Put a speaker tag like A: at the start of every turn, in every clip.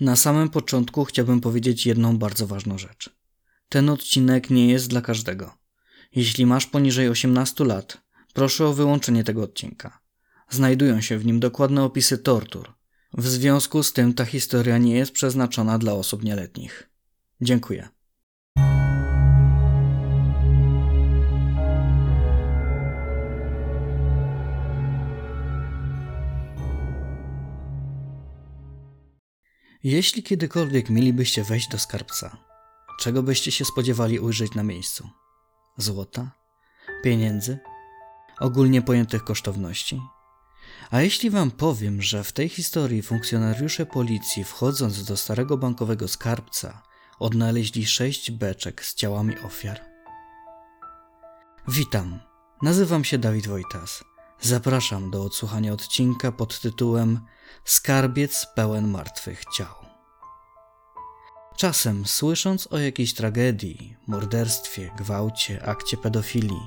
A: Na samym początku chciałbym powiedzieć jedną bardzo ważną rzecz. Ten odcinek nie jest dla każdego. Jeśli masz poniżej 18 lat, proszę o wyłączenie tego odcinka. Znajdują się w nim dokładne opisy tortur. W związku z tym ta historia nie jest przeznaczona dla osób nieletnich. Dziękuję. Jeśli kiedykolwiek mielibyście wejść do skarbca, czego byście się spodziewali ujrzeć na miejscu? Złota? Pieniędzy? Ogólnie pojętych kosztowności? A jeśli wam powiem, że w tej historii funkcjonariusze policji, wchodząc do starego bankowego skarbca, odnaleźli sześć beczek z ciałami ofiar? Witam, nazywam się Dawid Wojtas. Zapraszam do odsłuchania odcinka pod tytułem Skarbiec pełen martwych ciał. Czasem, słysząc o jakiejś tragedii, morderstwie, gwałcie, akcie pedofilii,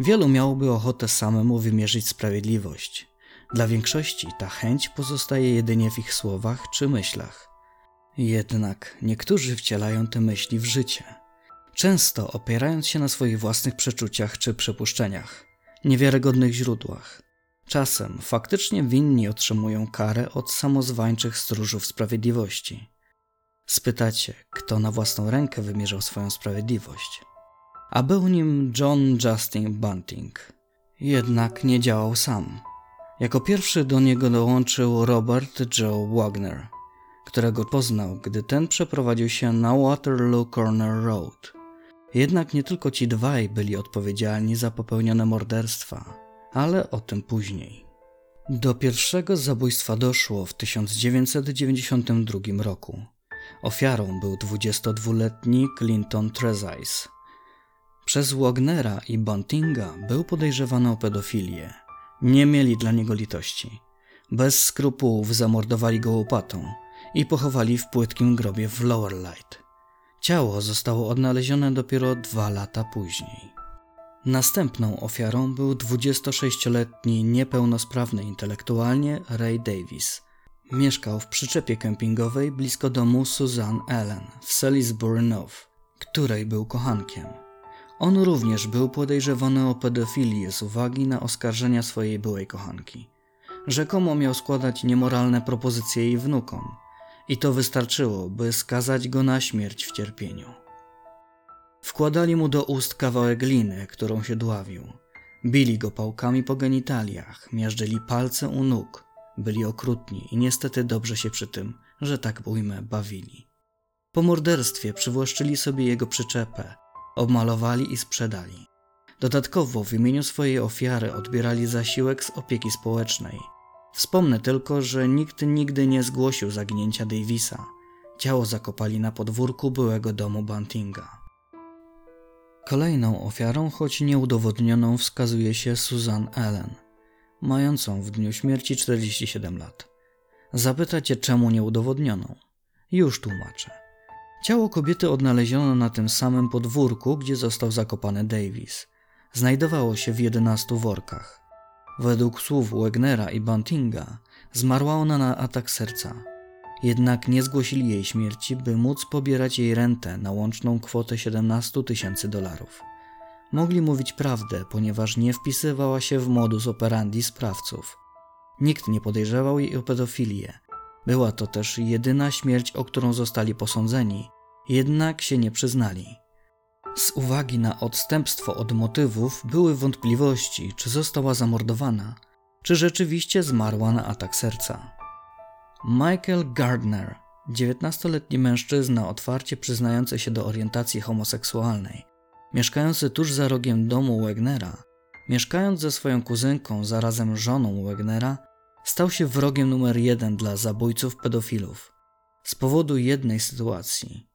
A: wielu miałoby ochotę samemu wymierzyć sprawiedliwość. Dla większości ta chęć pozostaje jedynie w ich słowach czy myślach. Jednak niektórzy wcielają te myśli w życie, często opierając się na swoich własnych przeczuciach czy przypuszczeniach, niewiarygodnych źródłach. Czasem faktycznie winni otrzymują karę od samozwańczych stróżów sprawiedliwości. Spytacie, kto na własną rękę wymierzał swoją sprawiedliwość. A był nim John Justin Bunting. Jednak nie działał sam. Jako pierwszy do niego dołączył Robert Joe Wagner, którego poznał, gdy ten przeprowadził się na Waterloo Corner Road. Jednak nie tylko ci dwaj byli odpowiedzialni za popełnione morderstwa, ale o tym później. Do pierwszego zabójstwa doszło w 1992 roku. Ofiarą był 22-letni Clinton Trezise. Przez Wagnera i Buntinga był podejrzewany o pedofilię. Nie mieli dla niego litości. Bez skrupułów zamordowali go łopatą i pochowali w płytkim grobie w Lower Light. Ciało zostało odnalezione dopiero dwa lata później. Następną ofiarą był 26-letni niepełnosprawny intelektualnie Ray Davis. Mieszkał w przyczepie kempingowej blisko domu Susan Ellen w Salisbury North, której był kochankiem. On również był podejrzewany o pedofilię z uwagi na oskarżenia swojej byłej kochanki. Rzekomo miał składać niemoralne propozycje jej wnukom i to wystarczyło, by skazać go na śmierć w cierpieniu. Wkładali mu do ust kawałek gliny, którą się dławił. Bili go pałkami po genitaliach, miażdżyli palce u nóg, byli okrutni i niestety dobrze się przy tym, że tak ujmę, bawili. Po morderstwie przywłaszczyli sobie jego przyczepę, obmalowali i sprzedali. Dodatkowo w imieniu swojej ofiary odbierali zasiłek z opieki społecznej. Wspomnę tylko, że nikt nigdy nie zgłosił zaginięcia Davisa. Ciało zakopali na podwórku byłego domu Buntinga. Kolejną ofiarą, choć nieudowodnioną, wskazuje się Susan Ellen, mającą w dniu śmierci 47 lat. Zapytacie, czemu nieudowodnioną? Już tłumaczę. Ciało kobiety odnaleziono na tym samym podwórku, gdzie został zakopany Davis. Znajdowało się w 11 workach. Według słów Wegnera i Buntinga zmarła ona na atak serca. Jednak nie zgłosili jej śmierci, by móc pobierać jej rentę na łączną kwotę 17 tysięcy dolarów. Mogli mówić prawdę, ponieważ nie wpisywała się w modus operandi sprawców. Nikt nie podejrzewał jej o pedofilię. Była to też jedyna śmierć, o którą zostali posądzeni, jednak się nie przyznali. Z uwagi na odstępstwo od motywów były wątpliwości, czy została zamordowana, czy rzeczywiście zmarła na atak serca. Michael Gardner, 19-letni mężczyzna otwarcie przyznający się do orientacji homoseksualnej, mieszkający tuż za rogiem domu Wagnera, mieszkając ze swoją kuzynką, zarazem żoną Wagnera, stał się wrogiem numer jeden dla zabójców pedofilów. Z powodu jednej sytuacji.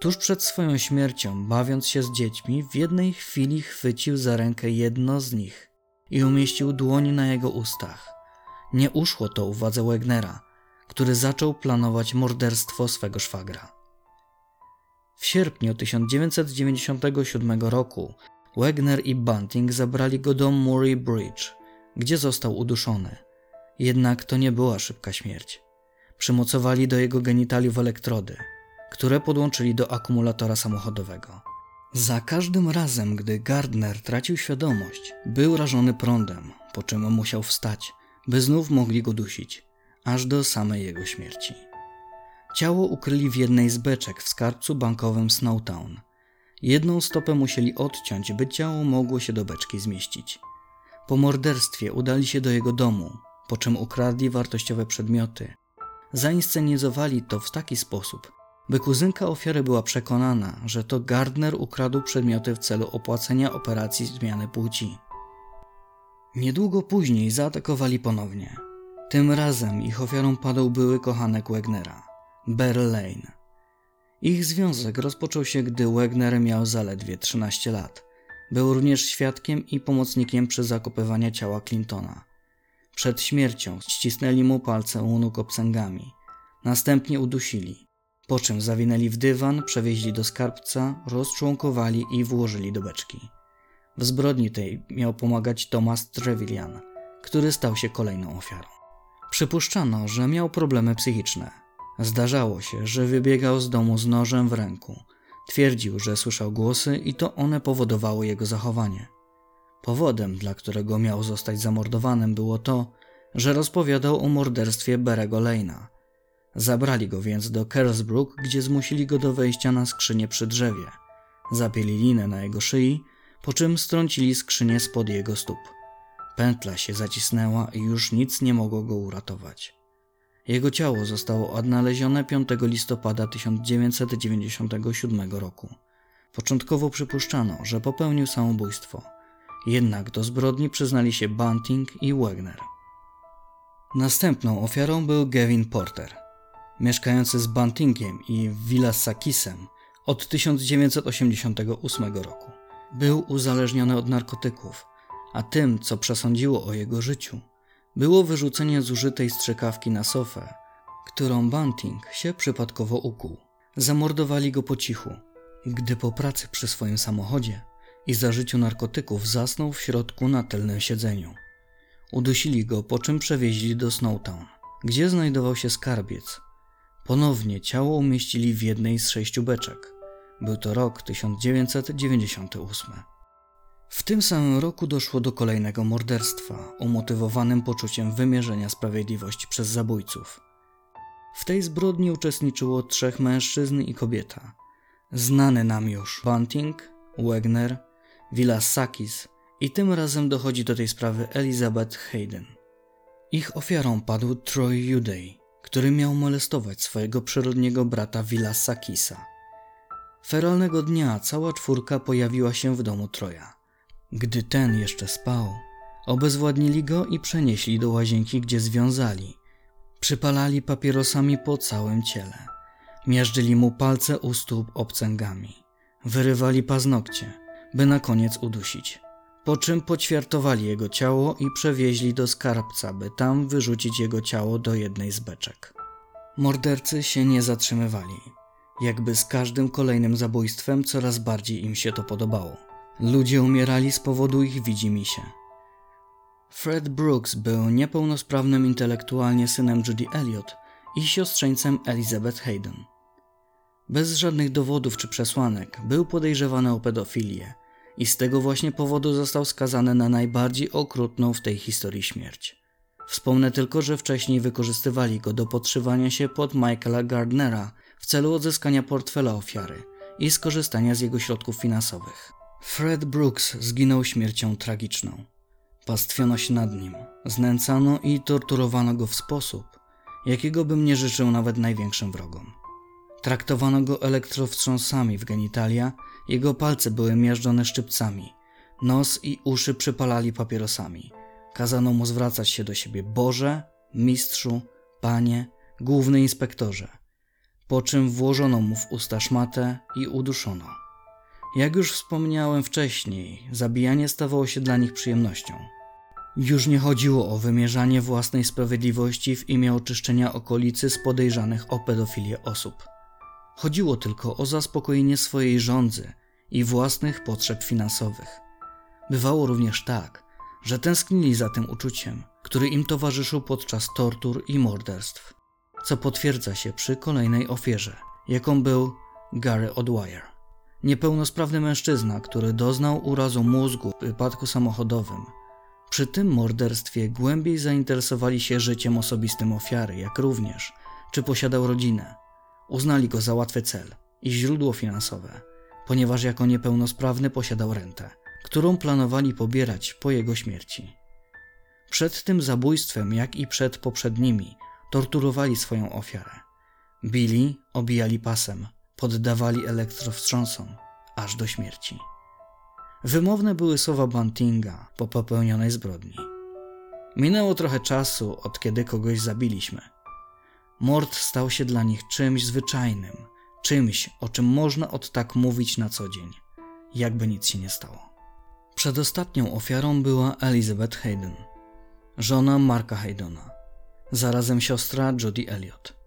A: Tuż przed swoją śmiercią, bawiąc się z dziećmi, w jednej chwili chwycił za rękę jedno z nich i umieścił dłoń na jego ustach. Nie uszło to uwadze Wagnera, który zaczął planować morderstwo swego szwagra. W sierpniu 1997 roku Wagner i Bunting zabrali go do Murray Bridge, gdzie został uduszony. Jednak to nie była szybka śmierć. Przymocowali do jego genitaliów elektrody, które podłączyli do akumulatora samochodowego. Za każdym razem, gdy Gardner tracił świadomość, był rażony prądem, po czym musiał wstać, by znów mogli go dusić, aż do samej jego śmierci. Ciało ukryli w jednej z beczek w skarbcu bankowym Snowtown. Jedną stopę musieli odciąć, by ciało mogło się do beczki zmieścić. Po morderstwie udali się do jego domu, po czym ukradli wartościowe przedmioty. Zainscenizowali to w taki sposób, by kuzynka ofiary była przekonana, że to Gardner ukradł przedmioty w celu opłacenia operacji zmiany płci. Niedługo później zaatakowali ponownie. Tym razem ich ofiarą padł były kochanek Wagnera, Beryl Lane. Ich związek rozpoczął się, gdy Wagner miał zaledwie 13 lat. Był również świadkiem i pomocnikiem przy zakopywaniu ciała Clintona. Przed śmiercią ścisnęli mu palce u nóg obcęgami. Następnie udusili, po czym zawinęli w dywan, przewieźli do skarbca, rozczłonkowali i włożyli do beczki. W zbrodni tej miał pomagać Thomas Trevillian, który stał się kolejną ofiarą. Przypuszczano, że miał problemy psychiczne. Zdarzało się, że wybiegał z domu z nożem w ręku. Twierdził, że słyszał głosy i to one powodowało jego zachowanie. Powodem, dla którego miał zostać zamordowanym, było to, że rozpowiadał o morderstwie Berego Lane'a. Zabrali go więc do Kersbrook, gdzie zmusili go do wejścia na skrzynię przy drzewie. Zapieli linę na jego szyi, po czym strącili skrzynię spod jego stóp. Pętla się zacisnęła i już nic nie mogło go uratować. Jego ciało zostało odnalezione 5 listopada 1997 roku. Początkowo przypuszczano, że popełnił samobójstwo, jednak do zbrodni przyznali się Bunting i Wagner. Następną ofiarą był Gavin Porter, mieszkający z Buntingiem i Villasakisem od 1988 roku. Był uzależniony od narkotyków, a tym, co przesądziło o jego życiu, było wyrzucenie zużytej strzykawki na sofę, którą Bunting się przypadkowo ukuł. Zamordowali go po cichu, gdy po pracy przy swoim samochodzie i zażyciu narkotyków zasnął w środku na tylnym siedzeniu. Udusili go, po czym przewieźli do Snowtown, gdzie znajdował się skarbiec. Ponownie ciało umieścili w jednej z sześciu beczek. Był to rok 1998. W tym samym roku doszło do kolejnego morderstwa, umotywowanym poczuciem wymierzenia sprawiedliwości przez zabójców. W tej zbrodni uczestniczyło trzech mężczyzn i kobieta. Znany nam już Bunting, Wagner, Villasakis i tym razem dochodzi do tej sprawy Elizabeth Hayden. Ich ofiarą padł Troy Juday, który miał molestować swojego przyrodniego brata Villasakisa. Feralnego dnia cała czwórka pojawiła się w domu Troja. Gdy ten jeszcze spał, obezwładnili go i przenieśli do łazienki, gdzie związali. Przypalali papierosami po całym ciele. Miażdżyli mu palce u stóp obcęgami. Wyrywali paznokcie, by na koniec udusić. Po czym poćwiartowali jego ciało i przewieźli do skarbca, by tam wyrzucić jego ciało do jednej z beczek. Mordercy się nie zatrzymywali. Jakby z każdym kolejnym zabójstwem coraz bardziej im się to podobało. Ludzie umierali z powodu ich widzimisię. Fred Brooks był niepełnosprawnym intelektualnie synem Judy Elliot i siostrzeńcem Elizabeth Hayden. Bez żadnych dowodów czy przesłanek był podejrzewany o pedofilię i z tego właśnie powodu został skazany na najbardziej okrutną w tej historii śmierć. Wspomnę tylko, że wcześniej wykorzystywali go do podszywania się pod Michaela Gardnera w celu odzyskania portfela ofiary i skorzystania z jego środków finansowych. Fred Brooks zginął śmiercią tragiczną. Pastwiono się nad nim, znęcano i torturowano go w sposób, jakiego bym nie życzył nawet największym wrogom. Traktowano go elektrowstrząsami w genitalia, jego palce były miażdżone szczypcami, nos i uszy przypalali papierosami. Kazano mu zwracać się do siebie Boże, Mistrzu, Panie, Główny Inspektorze, po czym włożono mu w usta szmatę i uduszono. Jak już wspomniałem wcześniej, zabijanie stawało się dla nich przyjemnością. Już nie chodziło o wymierzanie własnej sprawiedliwości w imię oczyszczenia okolicy z podejrzanych o pedofilię osób. Chodziło tylko o zaspokojenie swojej żądzy i własnych potrzeb finansowych. Bywało również tak, że tęsknili za tym uczuciem, który im towarzyszył podczas tortur i morderstw. co potwierdza się przy kolejnej ofierze, jaką był Gary O'Dwyer. Niepełnosprawny mężczyzna, który doznał urazu mózgu w wypadku samochodowym. Przy tym morderstwie głębiej zainteresowali się życiem osobistym ofiary, jak również czy posiadał rodzinę. Uznali go za łatwy cel i źródło finansowe, ponieważ jako niepełnosprawny posiadał rentę, którą planowali pobierać po jego śmierci. Przed tym zabójstwem, jak i przed poprzednimi, torturowali swoją ofiarę. Bili, obijali pasem, poddawali elektrowstrząsom, aż do śmierci. Wymowne były słowa Bantinga po popełnionej zbrodni. Minęło trochę czasu, od kiedy kogoś zabiliśmy. Mord stał się dla nich czymś zwyczajnym, czymś, o czym można od tak mówić na co dzień, jakby nic się nie stało. Przedostatnią ofiarą była Elizabeth Hayden, żona Marka Haydona, zarazem siostra Judy Elliot.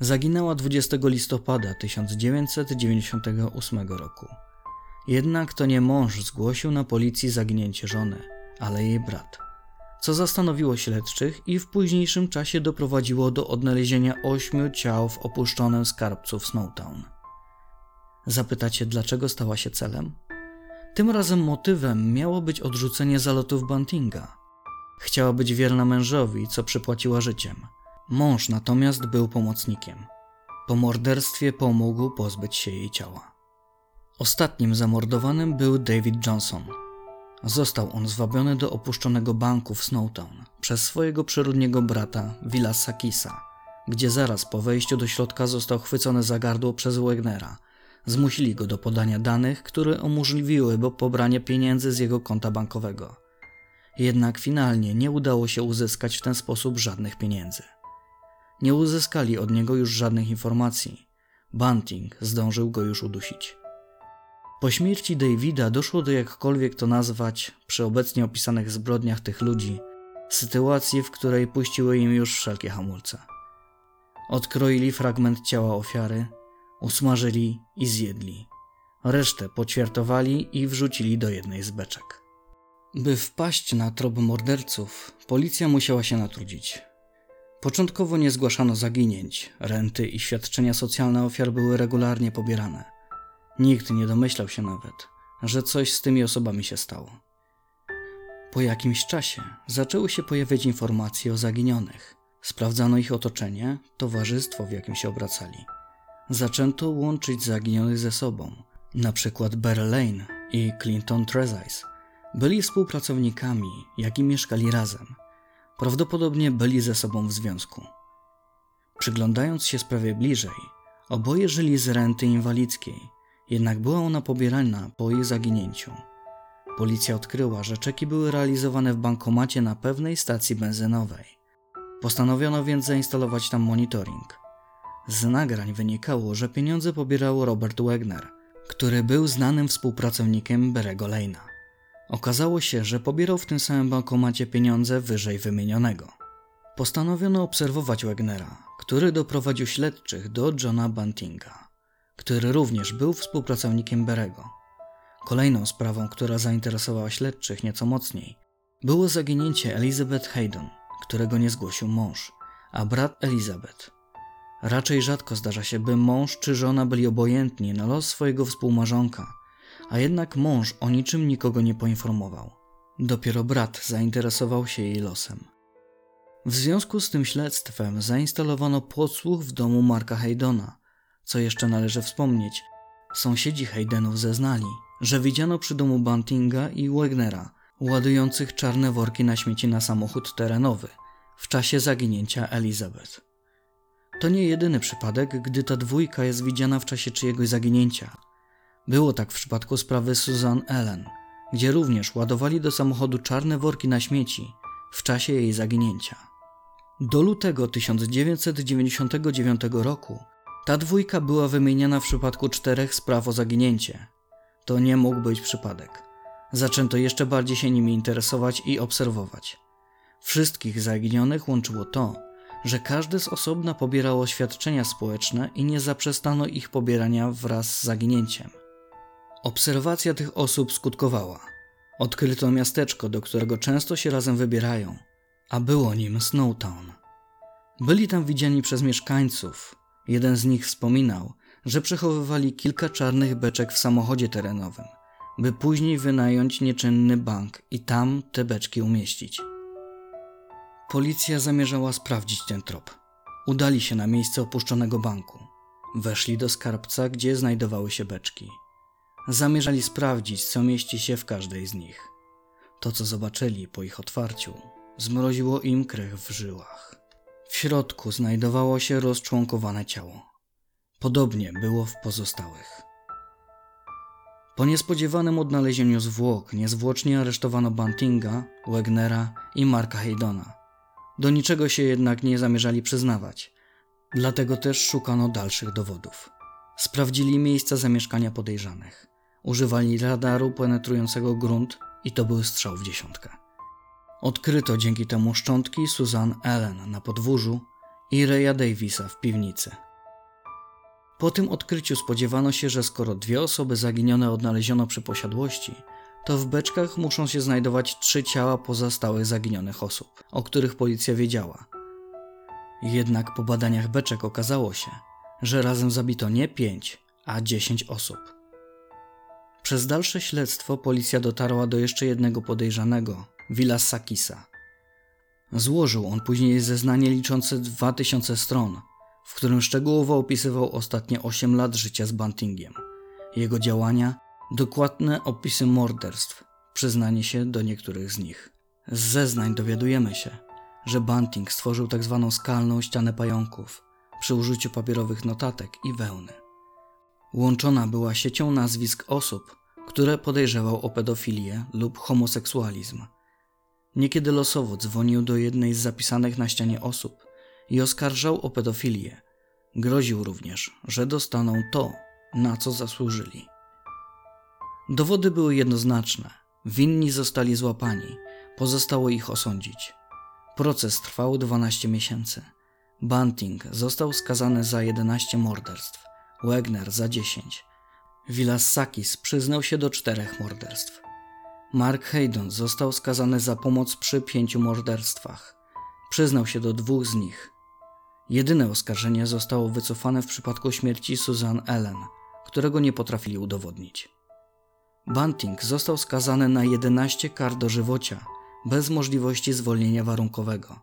A: Zaginęła 20 listopada 1998 roku. Jednak to nie mąż zgłosił na policji zaginięcie żony, ale jej brat, co zastanowiło śledczych i w późniejszym czasie doprowadziło do odnalezienia ośmiu ciał w opuszczonym skarbcu w Snowtown. Zapytacie, dlaczego stała się celem? Tym razem motywem miało być odrzucenie zalotów Bantinga. Chciała być wierna mężowi, co przypłaciła życiem. Mąż natomiast był pomocnikiem. Po morderstwie pomógł pozbyć się jej ciała. Ostatnim zamordowanym był David Johnson. Został on zwabiony do opuszczonego banku w Snowtown przez swojego przyrodniego brata Willa Sakisa, gdzie zaraz po wejściu do środka został chwycony za gardło przez Wagnera. Zmusili go do podania danych, które umożliwiłyby pobranie pieniędzy z jego konta bankowego. Jednak finalnie nie udało się uzyskać w ten sposób żadnych pieniędzy. Nie uzyskali od niego już żadnych informacji. Bunting zdążył go już udusić. Po śmierci Davida doszło do jakkolwiek to nazwać, przy obecnie opisanych zbrodniach tych ludzi, sytuacji, w której puściły im już wszelkie hamulce. Odkroili fragment ciała ofiary, usmażyli i zjedli. Resztę poćwiartowali i wrzucili do jednej z beczek. By wpaść na trop morderców, policja musiała się natrudzić. Początkowo nie zgłaszano zaginięć, renty i świadczenia socjalne ofiar były regularnie pobierane. Nikt nie domyślał się nawet, że coś z tymi osobami się stało. Po jakimś czasie zaczęły się pojawiać informacje o zaginionych. Sprawdzano ich otoczenie, towarzystwo, w jakim się obracali. Zaczęto łączyć zaginionych ze sobą, na przykład Beryl Lane i Clinton Trezise. Byli współpracownikami, jak i mieszkali razem. Prawdopodobnie byli ze sobą w związku. Przyglądając się sprawie bliżej, oboje żyli z renty inwalidzkiej, jednak była ona pobierana po ich zaginięciu. Policja odkryła, że czeki były realizowane w bankomacie na pewnej stacji benzynowej. Postanowiono więc zainstalować tam monitoring. Z nagrań wynikało, że pieniądze pobierał Robert Wagner, który był znanym współpracownikiem Berego Lane'a. Okazało się, że pobierał w tym samym bankomacie pieniądze wyżej wymienionego. Postanowiono obserwować Wagnera, który doprowadził śledczych do Johna Buntinga, który również był współpracownikiem Berego. Kolejną sprawą, która zainteresowała śledczych nieco mocniej, było zaginięcie Elizabeth Haydon, którego nie zgłosił mąż, a brat Elizabeth. Raczej rzadko zdarza się, by mąż czy żona byli obojętni na los swojego współmarzonka, a jednak mąż o niczym nikogo nie poinformował. Dopiero brat zainteresował się jej losem. W związku z tym śledztwem zainstalowano podsłuch w domu Marka Haydona. Co jeszcze należy wspomnieć, sąsiedzi Haydenów zeznali, że widziano przy domu Buntinga i Wagnera ładujących czarne worki na śmieci na samochód terenowy w czasie zaginięcia Elizabeth. To nie jedyny przypadek, gdy ta dwójka jest widziana w czasie czyjegoś zaginięcia. Było tak w przypadku sprawy Susan Ellen, gdzie również ładowali do samochodu czarne worki na śmieci w czasie jej zaginięcia. Do lutego 1999 roku ta dwójka była wymieniana w przypadku czterech spraw o zaginięcie. To nie mógł być przypadek. Zaczęto jeszcze bardziej się nimi interesować i obserwować. Wszystkich zaginionych łączyło to, że każdy z osobna pobierało świadczenia społeczne i nie zaprzestano ich pobierania wraz z zaginięciem. Obserwacja tych osób skutkowała. Odkryto miasteczko, do którego często się razem wybierają, a było nim Snowtown. Byli tam widziani przez mieszkańców. Jeden z nich wspominał, że przechowywali kilka czarnych beczek w samochodzie terenowym, by później wynająć nieczynny bank i tam te beczki umieścić. Policja zamierzała sprawdzić ten trop. Udali się na miejsce opuszczonego banku. Weszli do skarbca, gdzie znajdowały się beczki. Zamierzali sprawdzić, co mieści się w każdej z nich. To, co zobaczyli po ich otwarciu, zmroziło im krew w żyłach. W środku znajdowało się rozczłonkowane ciało. Podobnie było w pozostałych. Po niespodziewanym odnalezieniu zwłok niezwłocznie aresztowano Bantinga, Wegnera i Marka Haydona. Do niczego się jednak nie zamierzali przyznawać, dlatego też szukano dalszych dowodów. Sprawdzili miejsca zamieszkania podejrzanych. Używali radaru penetrującego grunt i to był strzał w dziesiątkę. Odkryto dzięki temu szczątki Susan Ellen na podwórzu i Reya Davisa w piwnicy. Po tym odkryciu spodziewano się, że skoro dwie osoby zaginione odnaleziono przy posiadłości, to w beczkach muszą się znajdować trzy ciała pozostałych zaginionych osób, o których policja wiedziała. Jednak po badaniach beczek okazało się, że razem zabito nie pięć, a dziesięć osób. Przez dalsze śledztwo policja dotarła do jeszcze jednego podejrzanego, Villa Sakisa. Złożył on później zeznanie liczące 2000 stron, w którym szczegółowo opisywał ostatnie 8 lat życia z Bantingiem, jego działania, dokładne opisy morderstw, przyznanie się do niektórych z nich. Z zeznań dowiadujemy się, że Banting stworzył tzw. Tak skalną ścianę pająków przy użyciu papierowych notatek i wełny. Łączona była siecią nazwisk osób, które podejrzewał o pedofilię lub homoseksualizm. Niekiedy losowo dzwonił do jednej z zapisanych na ścianie osób i oskarżał o pedofilię. Groził również, że dostaną to, na co zasłużyli. Dowody były jednoznaczne. Winni zostali złapani, pozostało ich osądzić. Proces trwał 12 miesięcy. Bunting został skazany za 11 morderstw, Wegner za 10. Sakis przyznał się do czterech morderstw. Mark Haydon został skazany za pomoc przy pięciu morderstwach. Przyznał się do dwóch z nich. Jedyne oskarżenie zostało wycofane w przypadku śmierci Susan Ellen, którego nie potrafili udowodnić. Bunting został skazany na 11 kar dożywocia, bez możliwości zwolnienia warunkowego.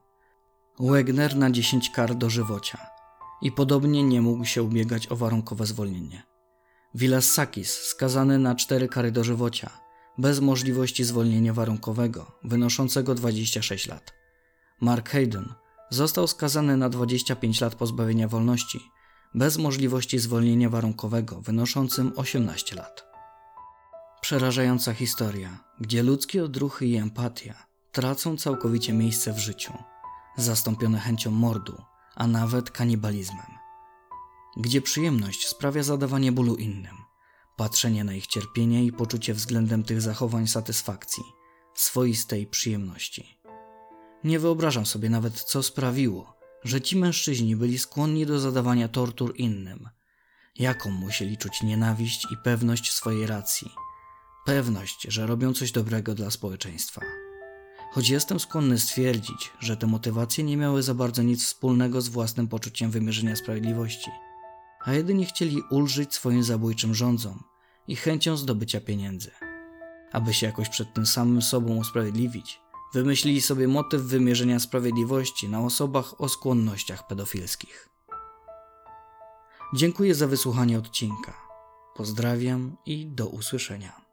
A: Wegner na 10 kar dożywocia i podobnie nie mógł się ubiegać o warunkowe zwolnienie. Sakis skazany na 4 kary dożywocia, bez możliwości zwolnienia warunkowego, wynoszącego 26 lat. Mark Hayden został skazany na 25 lat pozbawienia wolności, bez możliwości zwolnienia warunkowego, wynoszącym 18 lat. Przerażająca historia, gdzie ludzkie odruchy i empatia tracą całkowicie miejsce w życiu, zastąpione chęcią mordu, a nawet kanibalizmem. Gdzie przyjemność sprawia zadawanie bólu innym, patrzenie na ich cierpienie i poczucie względem tych zachowań satysfakcji, swoistej przyjemności. Nie wyobrażam sobie nawet, co sprawiło, że ci mężczyźni byli skłonni do zadawania tortur innym. Jaką musieli czuć nienawiść i pewność swojej racji. Pewność, że robią coś dobrego dla społeczeństwa. Choć jestem skłonny stwierdzić, że te motywacje nie miały za bardzo nic wspólnego z własnym poczuciem wymierzenia sprawiedliwości, a jedynie chcieli ulżyć swoim zabójczym rządzom i chęcią zdobycia pieniędzy. Aby się jakoś przed tym samym sobą usprawiedliwić, wymyślili sobie motyw wymierzenia sprawiedliwości na osobach o skłonnościach pedofilskich. Dziękuję za wysłuchanie odcinka. Pozdrawiam i do usłyszenia.